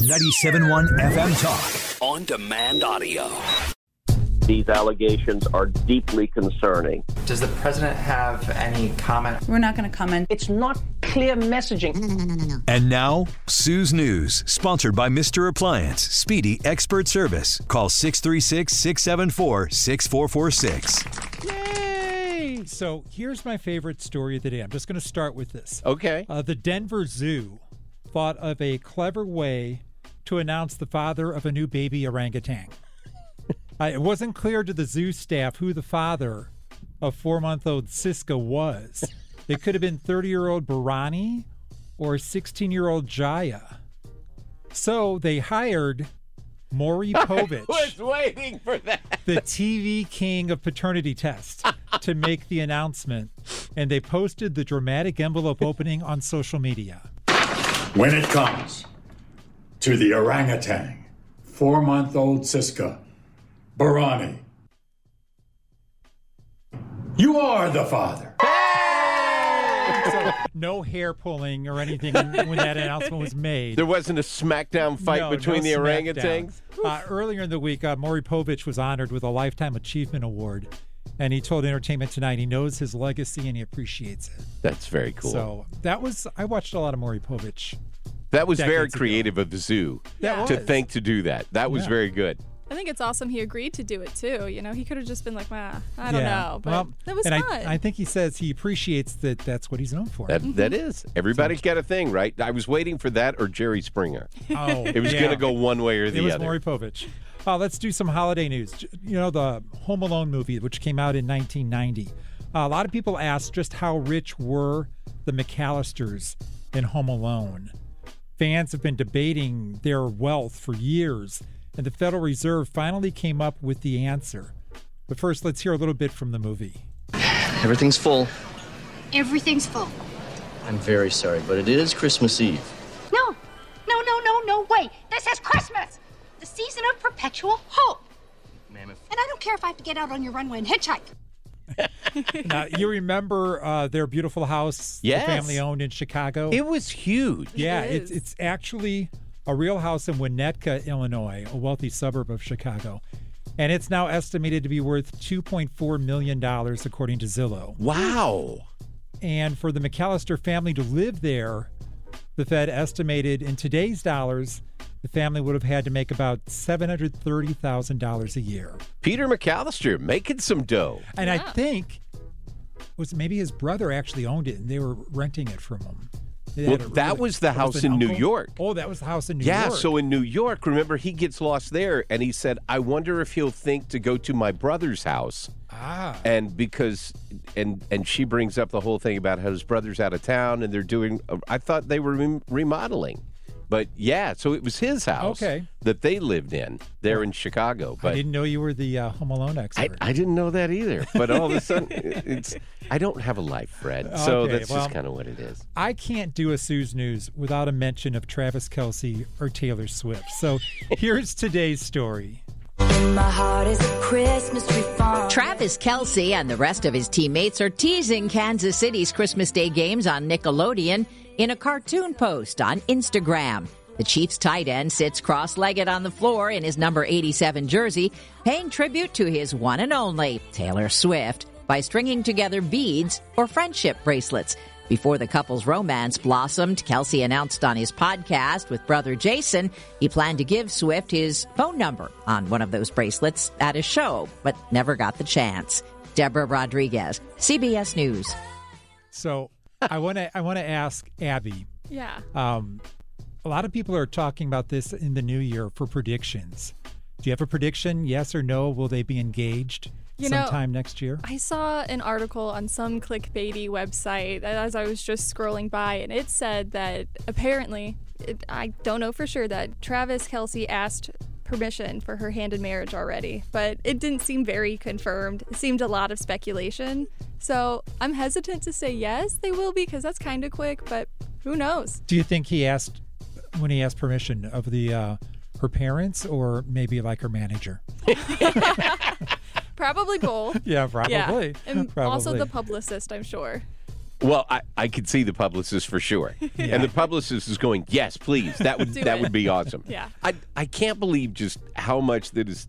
97.1 FM Talk. On demand audio. These allegations are deeply concerning. Does the president have any comment? We're not going to comment. It's not clear messaging. No, no, no, no, no. And now, Sue's News, sponsored by Mr. Appliance, Speedy Expert Service. Call 636 674 6446. Yay! So here's my favorite story of the day. I'm just going to start with this. Okay. Uh, the Denver Zoo thought of a clever way to announce the father of a new baby orangutan. uh, it wasn't clear to the zoo staff who the father of four month old Siska was. It could have been 30 year old Berani or 16 year old Jaya. So they hired Maury Povich. I was waiting for that. The TV king of paternity tests to make the announcement. And they posted the dramatic envelope opening on social media. When it comes to the orangutan, four month old Siska, Berani, you are the father. So, no hair pulling or anything when that announcement was made. There wasn't a smackdown fight No, between no the orangutans? Uh, earlier in the week, uh, Maury Povich was honored with a Lifetime Achievement Award. And he told Entertainment Tonight he knows his legacy and he appreciates it. That's very cool. So that was, I watched a lot of Maury Povich. that was very decades ago. creative of the zoo That to was. think to do that. That was Yeah. very good. I think it's awesome he agreed to do it too. You know, he could have just been like, "Nah, I don't Yeah. know," but Well, that was and fun. I, I think he says he appreciates that that's what he's known for. That that mm-hmm. is. Everybody's got a thing, right? I was waiting for that or Jerry Springer. Oh, It was yeah. going to go one way or the other. it was other. Maury Povich. Uh, let's do some holiday news. You know, the Home Alone movie, which came out in 1990. Uh, a lot of people asked just how rich were the McCallisters in Home Alone. Fans have been debating their wealth for years, and the Federal Reserve finally came up with the answer. But first, let's hear a little bit from the movie. Everything's full. Everything's full. I'm very sorry, but it is Christmas Eve. No, no, no, no, no, wait. This is Christmas, the season of perpetual hope. Mammoth. And I don't care if I have to get out on your runway and hitchhike. now, you remember uh, their beautiful house, Yes. the family owned in Chicago? It was huge. Yeah, It it's it's actually a real house in Winnetka, Illinois, a wealthy suburb of Chicago. And it's now estimated to be worth $2.4 million, according to Zillow. Wow. And for the McCallister family to live there, the Fed estimated in today's dollars, the family would have had to make about $730,000 a year. Peter McCallister making some dough. And I think was maybe his brother actually owned it and they were renting it from him. They Well, had a that was the house it in an New? York. Oh, that was the house in New yeah, York. Yeah, so in New York, remember he gets lost there and he said, I wonder if he'll think to go to my brother's house. Ah. And because and and she brings up the whole thing about how his brother's out of town and they're doing I thought they were remodeling. But yeah, so it was his house Okay. that they lived in there in Chicago. But I didn't know you were the uh, Home Alone expert. I didn't know that either. But all of a sudden, it's I don't have a life, Fred. So that's well- just kind of what it is. I can't do a Sue's News without a mention of Travis Kelce or Taylor Swift. So here's today's story. Travis Kelce and the rest of his teammates are teasing Kansas City's Christmas Day games on Nickelodeon in a cartoon post on Instagram. The Chiefs tight end sits cross legged on the floor in his number 87 jersey, paying tribute to his one and only, Taylor Swift, by stringing together beads or friendship bracelets. Before the couple's romance blossomed, Kelce announced on his podcast with brother Jason he planned to give Swift his phone number on one of those bracelets at a show, but never got the chance. Deborah Rodriguez, CBS News. So I want to I want to ask Abby. Yeah. Um, a lot of people are talking about this in the new year for predictions. Do you have a prediction? Yes or no? Will they be engaged You know, sometime next year? I saw an article on some clickbaity website as I was just scrolling by, and it said that apparently, it, I don't know for sure, that Travis Kelce asked permission for her hand in marriage already, but it didn't seem very confirmed. It seemed a lot of speculation. So I'm hesitant to say yes, they will be, because that's kind of quick, but who knows? Do you think he asked when he asked permission of the uh, her parents or maybe like her manager? Probably both. Yeah, probably. Yeah. And also the publicist, I'm sure. Well, I, I could see the publicist for sure, Yeah. and the publicist is going, "Yes, please. That would that it. would be awesome." Yeah. I I can't believe just how much that is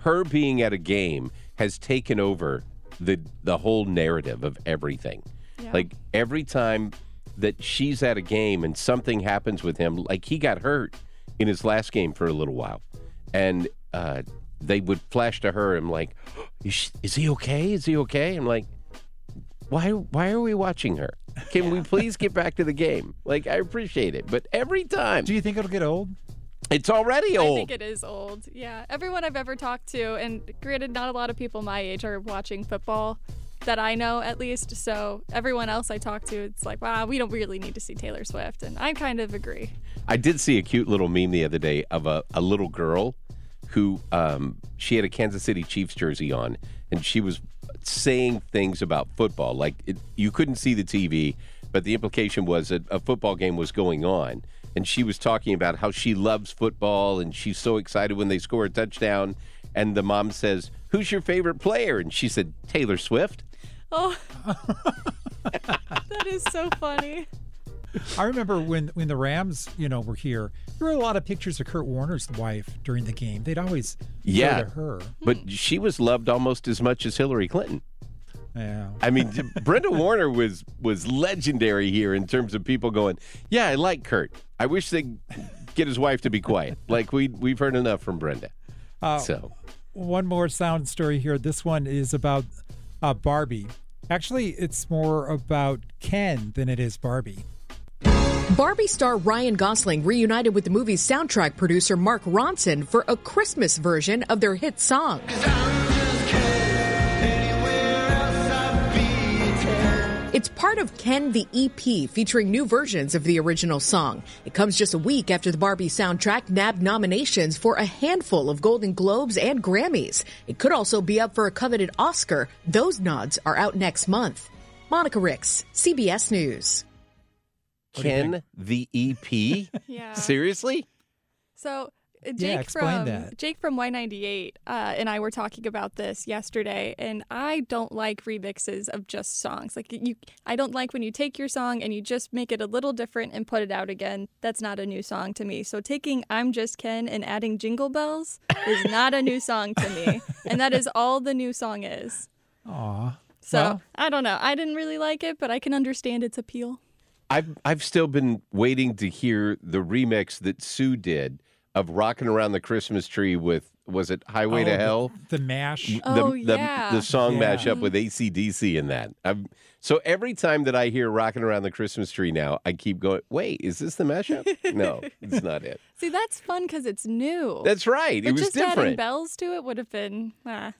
her being at a game has taken over the the whole narrative of everything. Yeah. Like every time that she's at a game and something happens with him, like he got hurt in his last game for a little while, and uh, they would flash to her and like, is, is he okay? Is he okay? I'm like, why why are we watching her? Can we please get back to the game? Like I appreciate it, but every time. Do you think it'll get old? It's already old. I think it is old. Yeah. Everyone I've ever talked to, and granted, not a lot of people my age are watching football that I know at least. So everyone else I talk to, it's like, wow, we don't really need to see Taylor Swift. And I kind of agree. I did see a cute little meme the other day of a, a little girl who um, she had a Kansas City Chiefs jersey on, and she was saying things about football. Like it, you couldn't see the TV, but the implication was that a football game was going on, and she was talking about how she loves football and she's so excited when they score a touchdown. And the mom says, "Who's your favorite player?" And she said, "Taylor Swift." Oh, that is so funny. I remember when when the Rams, you know, were here. There were a lot of pictures of Kurt Warner's wife during the game. They'd always Yeah, show to her. but she was loved almost as much as Hillary Clinton. Yeah. I mean, Brenda Warner was was legendary here in terms of people going, "Yeah, I like Kurt. I wish they'd get his wife to be quiet." Like we we've heard enough from Brenda. Uh, so One more sound story here. This one is about uh, Barbie. Actually, it's more about Ken than it is Barbie. Barbie star Ryan Gosling reunited with the movie's soundtrack producer Mark Ronson for a Christmas version of their hit song. It's part of Ken the EP featuring new versions of the original song. It comes just a week after the Barbie soundtrack nabbed nominations for a handful of Golden Globes and Grammys. It could also be up for a coveted Oscar. Those nods are out next month. Monica Ricks, CBS News. Ken the EP. Yeah. Seriously? So Jake Yeah, explain from that. Jake from Y98 uh, and I were talking about this yesterday, and I don't like remixes of just songs. Like you, I don't like when you take your song and you just make it a little different and put it out again. That's not a new song to me. So taking "I'm Just Ken" and adding "Jingle Bells" is not a new song to me, and that is all the new song is. Aw. So Well- I don't know. I didn't really like it, but I can understand its appeal. I've I've still been waiting to hear the remix that Sue did of "Rocking Around the Christmas Tree" with was it "Highway Oh, to Hell"? The, mash. the, Oh, the, yeah. the song Yeah. mashup with ACDC in that. I'm, so every time that I hear Rocking Around the Christmas Tree now, I keep going, wait, is this the mashup? no, it's not it. See, that's fun because it's new. That's right. It was just adding different. bells to it would have been ah,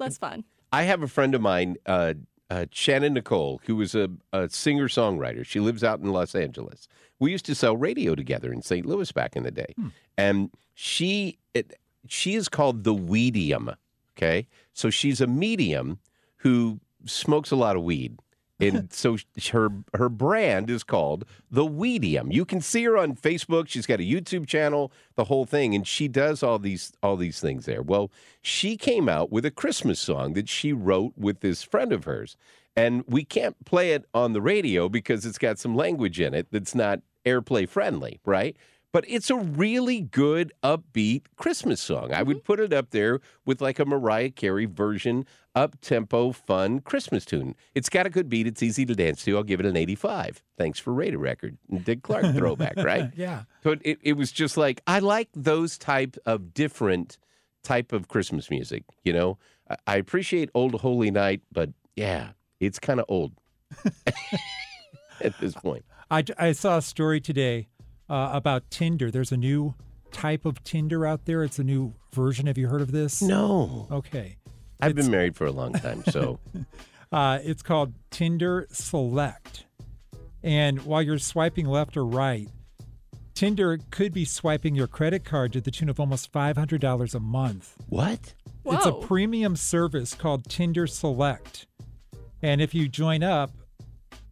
less fun. I have a friend of mine, uh, uh, Shannon Nicole, who is a, a singer songwriter. She lives out in Los Angeles. We used to sell radio together in St. Louis back in the day, and she it, she is called the Weedium. Okay, so she's a medium who smokes a lot of weed. And so her her brand is called the Weedium. You can see her on Facebook. She's got a YouTube channel, the whole thing, and she does all these all these things there. Well, she came out with a Christmas song that she wrote with this friend of hers, and we can't play it on the radio because it's got some language in it that's not airplay friendly, right? But it's a really good upbeat Christmas song. I would mm-hmm. put it up there with like a Mariah Carey version, up tempo, fun Christmas tune. It's got a good beat. It's easy to dance to. I'll give it an 85. Thanks for Rate-a-Record. Dick Clark throwback, right? Yeah. But it, it was just like I like those type of different type of Christmas music. You know, I, I appreciate Old Holy Night, but yeah, it's kind of old at this point. I, I saw a story today uh, about Tinder. There's a new type of Tinder out there. It's a new version. Have you heard of this? No. Okay. I've been married for a long time, so Uh, it's called Tinder Select. And while you're swiping left or right, Tinder could be swiping your credit card to the tune of almost $500 a month. what? Whoa. It's a premium service called Tinder Select. And if you join up,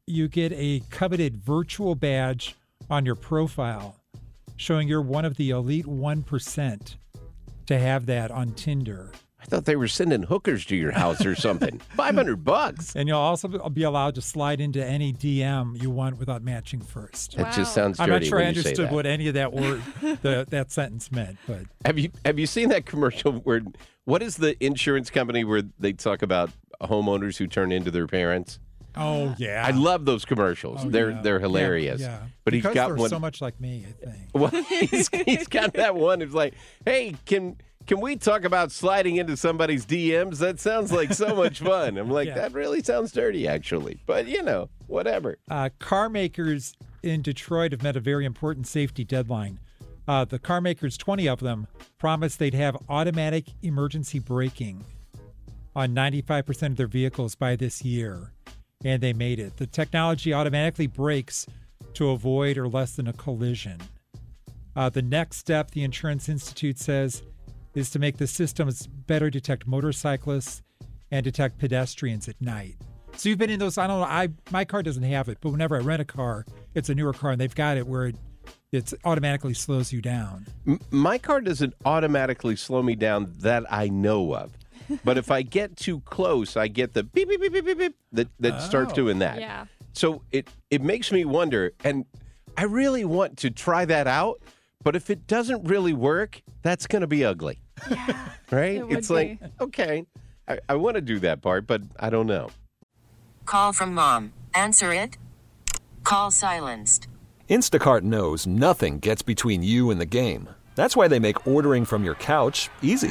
you get a coveted virtual badge on your profile showing you're one of the elite 1% to have that on Tinder. I thought they were sending hookers to your house or something. Five hundred bucks. And you'll also be allowed to slide into any DM you want without matching first. That just sounds I'm not sure I understood what any of that word, the, that sentence meant, but Have you have you seen that commercial where what is the insurance company where they talk about homeowners who turn into their parents? Oh yeah, I love those commercials. Oh, they're yeah. they're hilarious. Yeah, But because he's got one so much like me. I think. Well, he's, he's got that one. It's like, hey, can can we talk about sliding into somebody's DMs? That sounds like so much fun. I'm like, Yeah. that really sounds dirty, actually. But you know, whatever. Uh, car makers in Detroit have met a very important safety deadline. Uh, the car makers, 20 of them, promised they'd have automatic emergency braking on 95% of their vehicles by this year, and they made it. The technology automatically brakes to avoid or lessen a collision. Uh, the next step, the Insurance Institute says, is to make the systems better detect motorcyclists and detect pedestrians at night. So you've been in those. I don't know. I my car doesn't have it, but whenever I rent a car, it's a newer car, and they've got it where it it's automatically slows you down. My car doesn't automatically slow me down that I know of. But if I get too close, I get the beep beep beep beep beep, beep that that starts Oh. doing that. Yeah. So it it makes me wonder, and I really want to try that out. But if it doesn't really work, that's going to be ugly. Yeah, right? it would it's like okay, I, I want to do that part, but I don't know. Call from mom. Answer it. Call silenced. Instacart knows nothing gets between you and the game. That's why they make ordering from your couch easy.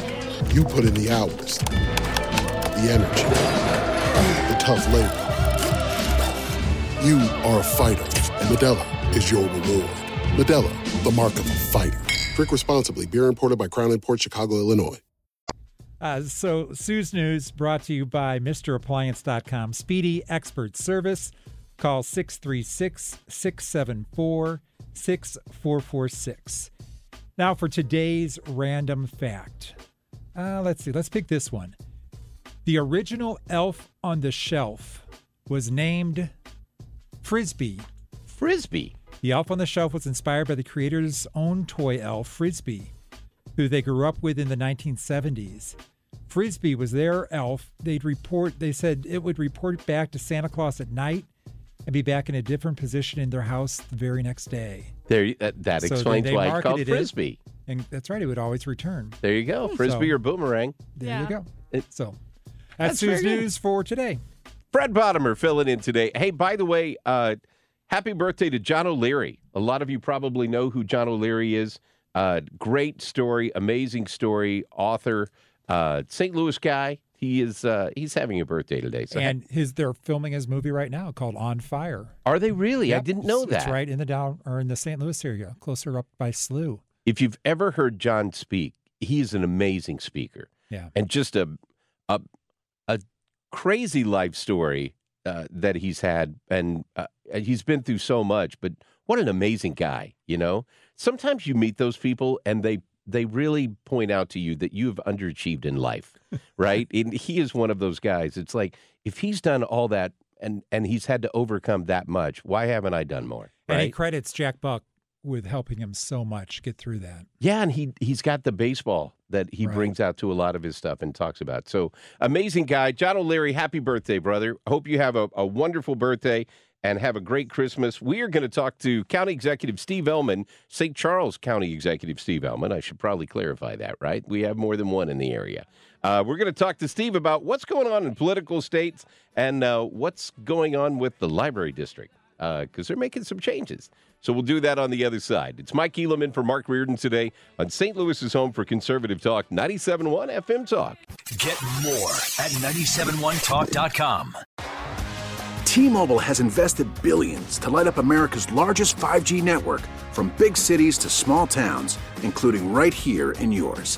You put in the hours, the energy, the tough labor. You are a fighter, and Modelo is your reward. Modelo, the mark of a fighter. Drink responsibly. Beer imported by Crown Port Chicago, Illinois. Uh, so, Sue's News brought to you by MrAppliance.com. Speedy expert service. Call 636 674 6446. Now, for today's random fact. Uh, let's see. Let's pick this one. The original elf on the shelf was named Frisbee. Frisbee. The elf on the shelf was inspired by the creator's own toy elf, Frisbee, who they grew up with in the 1970s. Frisbee was their elf. They'd report, they said it would report back to Santa Claus at night and be back in a different position in their house the very next day. There, that, that So explains they why it's called marketed it, frisbee. And that's right, it would always return. There you go, frisbee So- or boomerang. There you go. It- So That's that's Sue's news for today. Fred Bodimer filling in today. Hey, by the way, uh, happy birthday to John O'Leary. A lot of you probably know who John O'Leary is. Uh, great story, amazing story, author, uh, St. Louis guy. He is uh, he's having a birthday today. So and his they're filming his movie right now called On Fire. are they really? I didn't know it's- that. It's right in the down or in the St. Louis area, closer up by SLU. If you've ever heard John speak, he is an amazing speaker. Yeah. and just a a a crazy life story uh, that he's had, and uh, he's been through so much. But what an amazing guy, you know. Sometimes you meet those people, and they they really point out to you that you have underachieved in life, right? and he is one of those guys. It's like if he's done all that, and and he's had to overcome that much, why haven't I done more? And he credits Jack Buck with helping him so much get through that. Yeah, and he he's got the baseball that he Right. brings out to a lot of his stuff and talks about. So amazing guy, John O'Leary. Happy birthday, brother! Hope you have a, a wonderful birthday and have a great Christmas. We are going to talk to County Executive Steve Ehlmann, St. Charles County Executive Steve Ehlmann. I should probably clarify that, right? We have more than one in the area. Uh, we're going to talk to Steve about what's going on in political states and uh, what's going on with the library district because they're making some changes. So we'll do that on the other side. It's Mike Ealamin for Mark Reardon today on St. Louis's home for conservative talk, 97.1 FM Talk. Get more at 971talk.com. T-Mobile has invested billions to light up America's largest 5G network from big cities to small towns, including right here in yours.